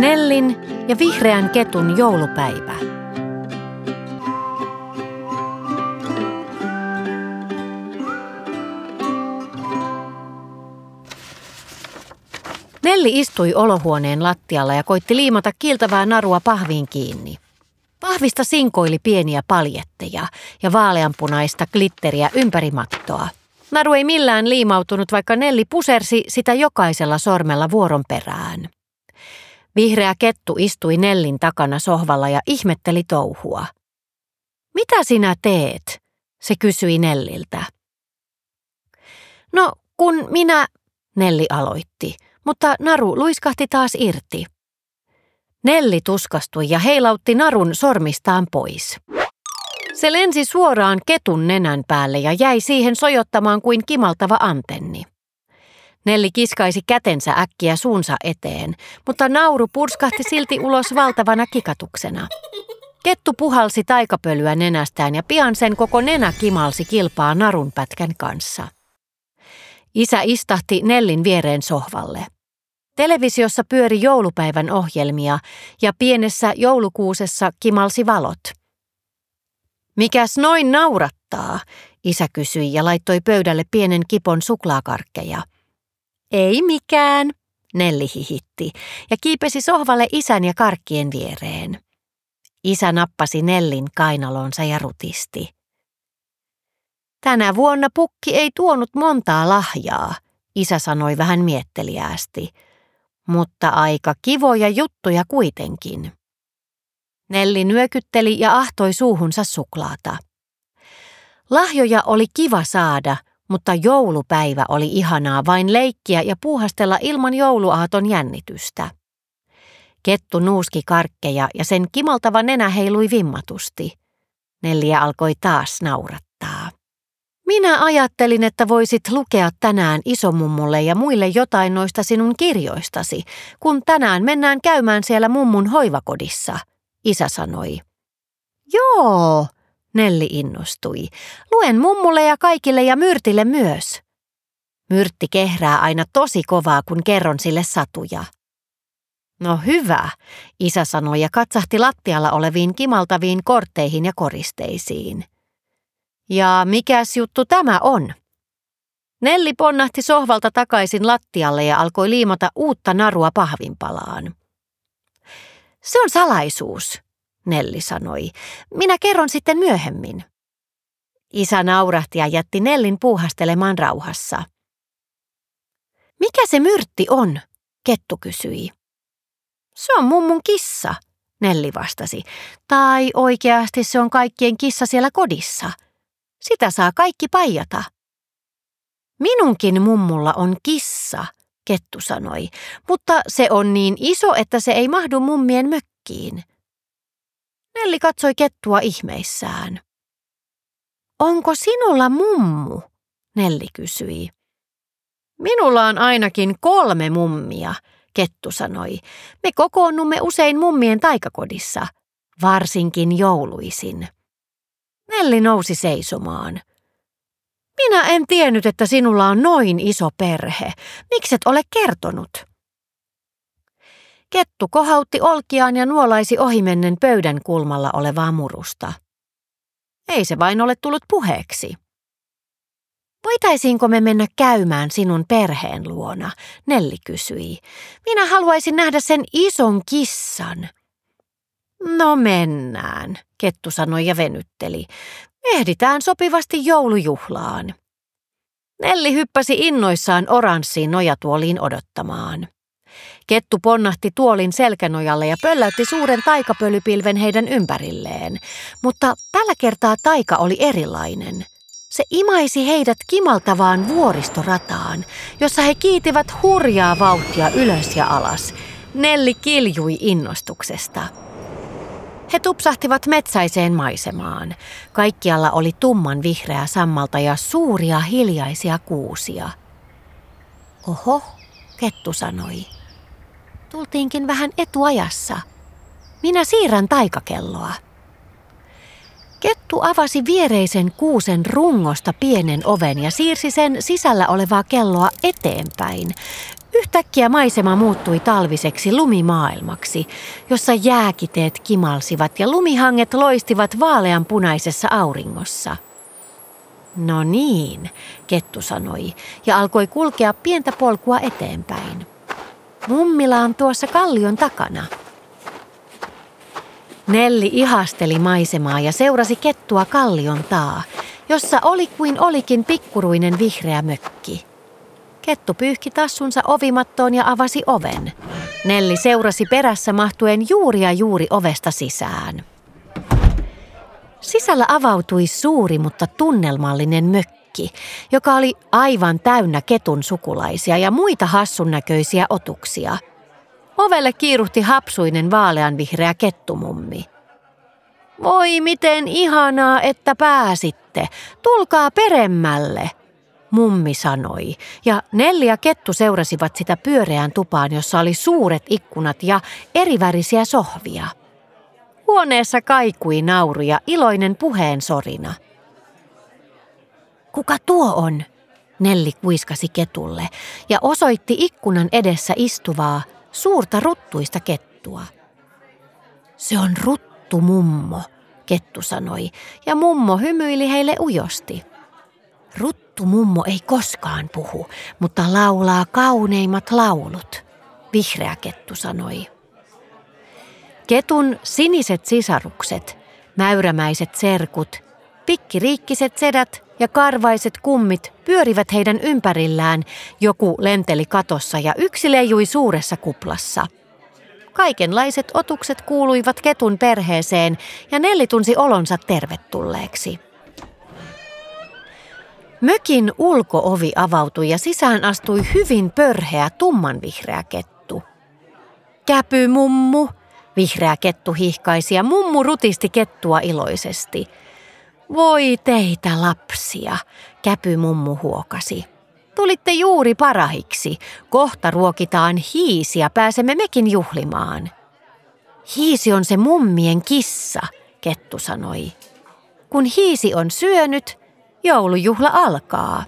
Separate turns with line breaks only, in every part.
Nellin ja vihreän ketun joulupäivä. Nelli istui olohuoneen lattialla ja koitti liimata kiiltävää narua pahviin kiinni. Pahvista sinkoili pieniä paljetteja ja vaaleanpunaista glitteriä ympäri mattoa. Naru ei millään liimautunut, vaikka Nelli pusersi sitä jokaisella sormella vuoron perään. Vihreä kettu istui Nellin takana sohvalla ja ihmetteli touhua. Mitä sinä teet? se kysyi Nelliltä. No, kun minä, Nelli aloitti, mutta naru luiskahti taas irti. Nelli tuskastui ja heilautti narun sormistaan pois. Se lensi suoraan ketun nenän päälle ja jäi siihen sojottamaan kuin kimaltava antenni. Nelli kiskaisi kätensä äkkiä suunsa eteen, mutta nauru purskahti silti ulos valtavana kikatuksena. Kettu puhalsi taikapölyä nenästään ja pian sen koko nenä kimalsi kilpaa narun pätkän kanssa. Isä istahti Nellin viereen sohvalle. Televisiossa pyöri joulupäivän ohjelmia ja pienessä joulukuusessa kimalsi valot. Mikäs noin naurattaa, isä kysyi ja laittoi pöydälle pienen kipon suklaakarkkeja. Ei mikään, Nelli hihitti ja kiipesi sohvalle isän ja karkkien viereen. Isä nappasi Nellin kainalonsa ja rutisti. Tänä vuonna pukki ei tuonut montaa lahjaa, isä sanoi vähän mietteliäästi – mutta aika kivoja juttuja kuitenkin. Nelli nyökytteli ja ahtoi suuhunsa suklaata. Lahjoja oli kiva saada, mutta joulupäivä oli ihanaa vain leikkiä ja puuhastella ilman jouluaaton jännitystä. Kettu nuuski karkkeja ja sen kimaltava nenä heilui vimmatusti. Nelliä alkoi taas naurattaa. Minä ajattelin, että voisit lukea tänään isomummulle ja muille jotain noista sinun kirjoistasi, kun tänään mennään käymään siellä mummun hoivakodissa, isä sanoi. Joo, Nelli innostui. Luen mummulle ja kaikille ja Myrtille myös. Myrtti kehrää aina tosi kovaa, kun kerron sille satuja. No hyvä, isä sanoi ja katsahti lattialla oleviin kimaltaviin kortteihin ja koristeisiin. Ja mikäs juttu tämä on? Nelli ponnahti sohvalta takaisin lattialle ja alkoi liimata uutta narua pahvinpalaan. Se on salaisuus, Nelli sanoi. Minä kerron sitten myöhemmin. Isä naurahti ja jätti Nellin puuhastelemaan rauhassa. Mikä se myrtti on? Kettu kysyi. Se on mummun kissa, Nelli vastasi. Tai oikeasti se on kaikkien kissa siellä kodissa – sitä saa kaikki paijata. Minunkin mummulla on kissa, Kettu sanoi, mutta se on niin iso, että se ei mahdu mummien mökkiin. Nelli katsoi Kettua ihmeissään. Onko sinulla mummu? Nelli kysyi. Minulla on ainakin kolme mummia, Kettu sanoi. Me kokoonnumme usein mummien taikakodissa, varsinkin jouluisin. Nelli nousi seisomaan. Minä en tiennyt, että sinulla on noin iso perhe. Mikset ole kertonut? Kettu kohautti olkiaan ja nuolaisi ohimennen pöydän kulmalla olevaa murusta. Ei se vain ole tullut puheeksi. Voitaisiinko me mennä käymään sinun perheen luona? Nelli kysyi. Minä haluaisin nähdä sen ison kissan. No mennään, Kettu sanoi ja venytteli. Ehditään sopivasti joulujuhlaan. Nelli hyppäsi innoissaan oranssiin nojatuoliin odottamaan. Kettu ponnahti tuolin selkänojalle ja pölläytti suuren taikapölypilven heidän ympärilleen, mutta tällä kertaa taika oli erilainen. Se imaisi heidät kimaltavaan vuoristorataan, jossa he kiitivät hurjaa vauhtia ylös ja alas. Nelli kiljui innostuksesta. He tupsahtivat metsäiseen maisemaan. Kaikkialla oli tumman vihreää sammalta ja suuria hiljaisia kuusia. Oho, kettu sanoi. Tultiinkin vähän etuajassa. Minä siirrän taikakelloa. Kettu avasi viereisen kuusen rungosta pienen oven ja siirsi sen sisällä olevaa kelloa eteenpäin. Yhtäkkiä maisema muuttui talviseksi lumimaailmaksi, jossa jääkiteet kimalsivat ja lumihanget loistivat vaaleanpunaisessa auringossa. No niin, kettu sanoi ja alkoi kulkea pientä polkua eteenpäin. Mummila on tuossa kallion takana. Nelli ihasteli maisemaa ja seurasi kettua kallion taa, jossa oli kuin olikin pikkuruinen vihreä mökki. Kettu pyyhki tassunsa ovimattoon ja avasi oven. Nelli seurasi perässä mahtuen juuri ja juuri ovesta sisään. Sisällä avautui suuri, mutta tunnelmallinen mökki, joka oli aivan täynnä ketun sukulaisia ja muita hassun näköisiä otuksia. Ovelle kiiruhti hapsuinen vaaleanvihreä kettumummi. Voi miten ihanaa, että pääsitte. Tulkaa peremmälle, mummi sanoi, ja Nelli ja Kettu seurasivat sitä pyöreään tupaan, jossa oli suuret ikkunat ja erivärisiä sohvia. Huoneessa kaikui nauru ja iloinen puheen sorina. Kuka tuo on? Nelli kuiskasi ketulle ja osoitti ikkunan edessä istuvaa, suurta ruttuista kettua. Se on ruttu mummo, kettu sanoi, ja mummo hymyili heille ujosti. Ruttu mummo ei koskaan puhu, mutta laulaa kauneimmat laulut, vihreä kettu sanoi. Ketun siniset sisarukset, mäyrämäiset serkut, pikkiriikkiset sedät ja karvaiset kummit pyörivät heidän ympärillään, joku lenteli katossa ja yksi leijui suuressa kuplassa. Kaikenlaiset otukset kuuluivat ketun perheeseen ja Nelli tunsi olonsa tervetulleeksi. Mökin ulkoovi avautui ja sisään astui hyvin pörheä tummanvihreä kettu. Käpy mummu, vihreä kettu hihkaisi ja mummu rutisti kettua iloisesti. Voi teitä lapsia, käpy mummu huokasi. Tulitte juuri parahiksi. Kohta ruokitaan hiisi ja pääsemme mekin juhlimaan. Hiisi on se mummien kissa, kettu sanoi. Kun hiisi on syönyt, Joulujuhla alkaa.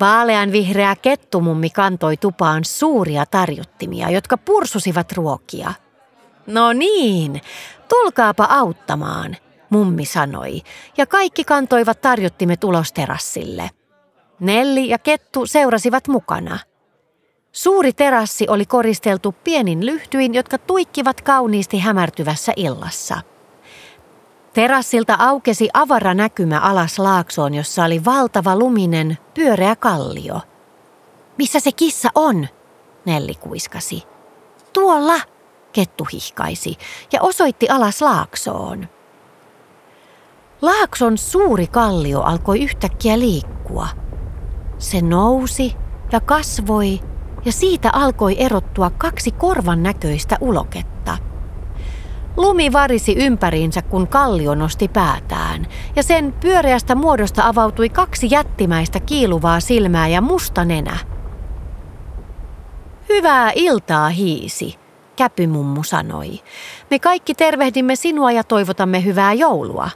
Vaalean vihreä kettumummi kantoi tupaan suuria tarjottimia, jotka pursusivat ruokia. No niin, tulkaapa auttamaan, mummi sanoi, ja kaikki kantoivat tarjottimet ulos terassille. Nelli ja Kettu seurasivat mukana. Suuri terassi oli koristeltu pienin lyhtyin, jotka tuikkivat kauniisti hämärtyvässä illassa – Terassilta aukesi avara näkymä alas laaksoon, jossa oli valtava luminen, pyöreä kallio. Missä se kissa on? Nelli kuiskasi. Tuolla, kettu hihkaisi ja osoitti alas laaksoon. Laakson suuri kallio alkoi yhtäkkiä liikkua. Se nousi ja kasvoi ja siitä alkoi erottua kaksi korvan näköistä uloketta. Lumi varisi ympäriinsä, kun kallio nosti päätään, ja sen pyöreästä muodosta avautui kaksi jättimäistä kiiluvaa silmää ja musta nenä. Hyvää iltaa, hiisi, käpymummu sanoi. Me kaikki tervehdimme sinua ja toivotamme hyvää joulua.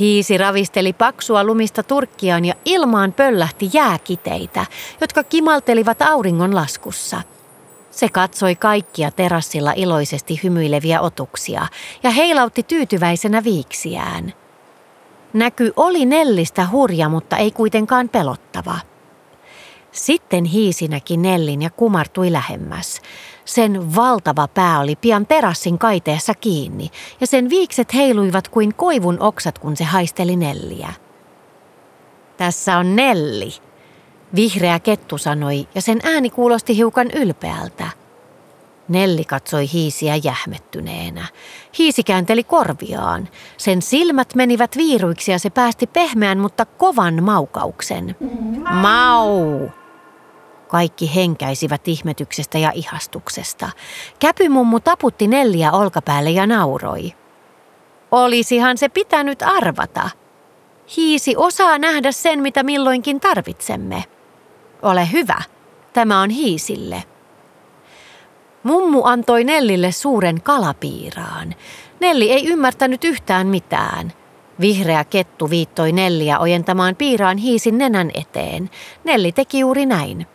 Hiisi ravisteli paksua lumista turkkiaan ja ilmaan pöllähti jääkiteitä, jotka kimaltelivat auringon laskussa – se katsoi kaikkia terassilla iloisesti hymyileviä otuksia ja heilautti tyytyväisenä viiksiään. Näky oli Nellistä hurja, mutta ei kuitenkaan pelottava. Sitten hiisi näki Nellin ja kumartui lähemmäs. Sen valtava pää oli pian terassin kaiteessa kiinni ja sen viikset heiluivat kuin koivun oksat, kun se haisteli Nelliä. Tässä on Nelli, Vihreä kettu sanoi ja sen ääni kuulosti hiukan ylpeältä. Nelli katsoi hiisiä jähmettyneenä. Hiisi käänteli korviaan. Sen silmät menivät viiruiksi ja se päästi pehmeän, mutta kovan maukauksen. Mau! Kaikki henkäisivät ihmetyksestä ja ihastuksesta. Käpymummu taputti Nelliä olkapäälle ja nauroi. Olisihan se pitänyt arvata. Hiisi osaa nähdä sen, mitä milloinkin tarvitsemme. Ole hyvä, tämä on hiisille. Mummu antoi Nellille suuren kalapiiraan. Nelli ei ymmärtänyt yhtään mitään. Vihreä kettu viittoi Nelliä ojentamaan piiraan hiisin nenän eteen. Nelli teki juuri näin.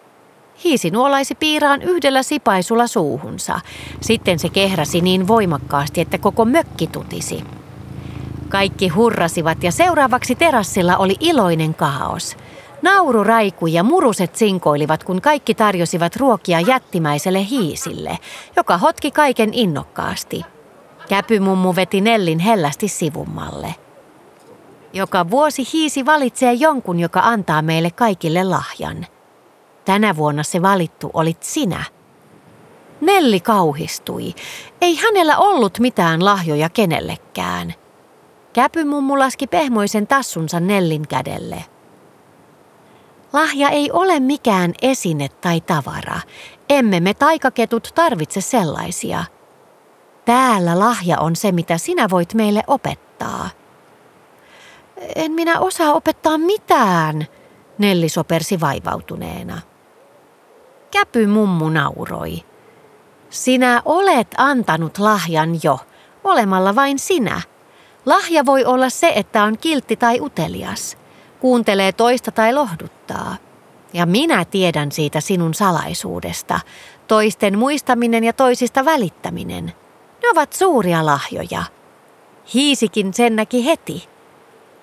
Hiisi nuolaisi piiraan yhdellä sipaisulla suuhunsa. Sitten se kehräsi niin voimakkaasti, että koko mökki tutisi. Kaikki hurrasivat ja seuraavaksi terassilla oli iloinen kaos. Nauru raikui ja muruset sinkoilivat, kun kaikki tarjosivat ruokia jättimäiselle hiisille, joka hotki kaiken innokkaasti. Käpymummu veti Nellin hellästi sivummalle. Joka vuosi hiisi valitsee jonkun, joka antaa meille kaikille lahjan. Tänä vuonna se valittu olit sinä. Nelli kauhistui. Ei hänellä ollut mitään lahjoja kenellekään. Käpymummu laski pehmoisen tassunsa Nellin kädelle. Lahja ei ole mikään esine tai tavara. Emme me taikaketut tarvitse sellaisia. Täällä lahja on se, mitä sinä voit meille opettaa. En minä osaa opettaa mitään, Nelli sopersi vaivautuneena. Käpy mummu nauroi. Sinä olet antanut lahjan jo, olemalla vain sinä. Lahja voi olla se, että on kiltti tai utelias, kuuntelee toista tai lohduttaa. Ja minä tiedän siitä sinun salaisuudesta, toisten muistaminen ja toisista välittäminen. Ne ovat suuria lahjoja. Hiisikin sen näki heti.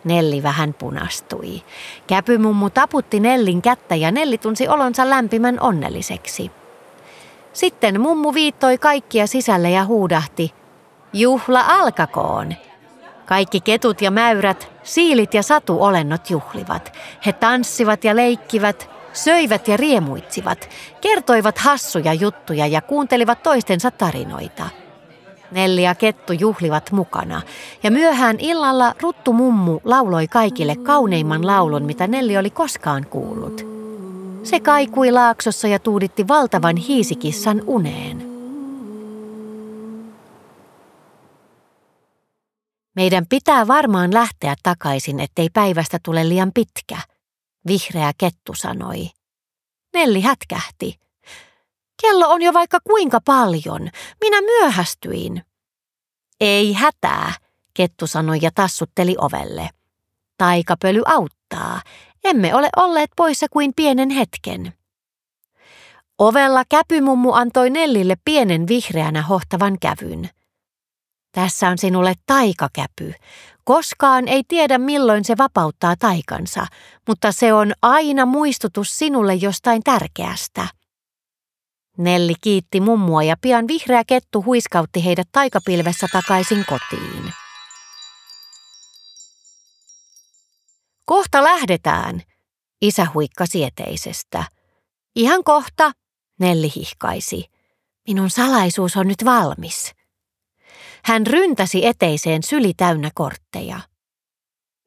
Nelli vähän punastui. Käpymummu taputti Nellin kättä ja Nelli tunsi olonsa lämpimän onnelliseksi. Sitten mummu viittoi kaikkia sisälle ja huudahti, juhla alkakoon. Kaikki ketut ja mäyrät, siilit ja satuolennot juhlivat. He tanssivat ja leikkivät, söivät ja riemuitsivat, kertoivat hassuja juttuja ja kuuntelivat toistensa tarinoita. Nelli ja Kettu juhlivat mukana, ja myöhään illalla Ruttu Mummu lauloi kaikille kauneimman laulun, mitä Nelli oli koskaan kuullut. Se kaikui laaksossa ja tuuditti valtavan hiisikissan uneen. Meidän pitää varmaan lähteä takaisin, ettei päivästä tule liian pitkä, vihreä kettu sanoi. Nelli hätkähti. Kello on jo vaikka kuinka paljon. Minä myöhästyin. Ei hätää, kettu sanoi ja tassutteli ovelle. Taikapöly auttaa. Emme ole olleet poissa kuin pienen hetken. Ovella käpymummu antoi Nellille pienen vihreänä hohtavan kävyn. Tässä on sinulle taikakäpy. Koskaan ei tiedä milloin se vapauttaa taikansa, mutta se on aina muistutus sinulle jostain tärkeästä. Nelli kiitti mummua ja pian vihreä kettu huiskautti heidät taikapilvessä takaisin kotiin. Kohta lähdetään, isä huikkasi eteisestä. Ihan kohta, Nelli hihkaisi. Minun salaisuus on nyt valmis. Hän ryntäsi eteiseen syli täynnä kortteja.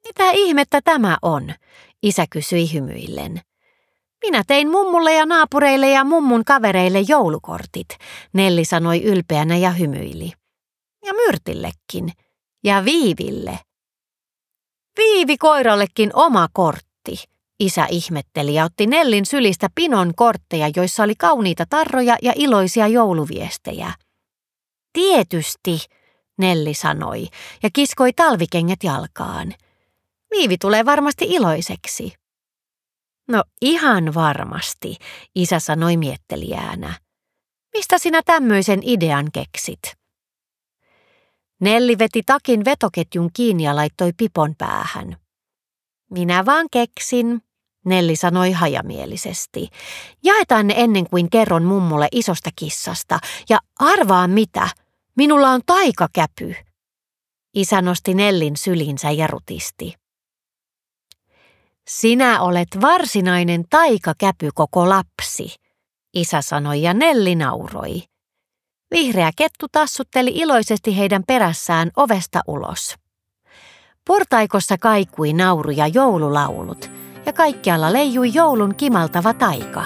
Mitä ihmettä tämä on? Isä kysyi hymyillen. Minä tein mummulle ja naapureille ja mummun kavereille joulukortit, Nelli sanoi ylpeänä ja hymyili. Ja Myrtillekin. Ja Viiville. Viivi koirallekin oma kortti, isä ihmetteli ja otti Nellin sylistä pinon kortteja, joissa oli kauniita tarroja ja iloisia jouluviestejä. Tietysti, Nelli sanoi ja kiskoi talvikengät jalkaan. Viivi tulee varmasti iloiseksi. No ihan varmasti, isä sanoi miettelijäänä. Mistä sinä tämmöisen idean keksit? Nelli veti takin vetoketjun kiinni ja laittoi pipon päähän. Minä vaan keksin, Nelli sanoi hajamielisesti. Jaetaan ne ennen kuin kerron mummulle isosta kissasta. Ja arvaa mitä, minulla on taikakäpy. Isä nosti Nellin sylinsä ja rutisti. Sinä olet varsinainen taikakäpy koko lapsi, isä sanoi ja Nelli nauroi. Vihreä kettu tassutteli iloisesti heidän perässään ovesta ulos. Portaikossa kaikui nauru ja joululaulut, ja kaikkialla leijui joulun kimaltava taika.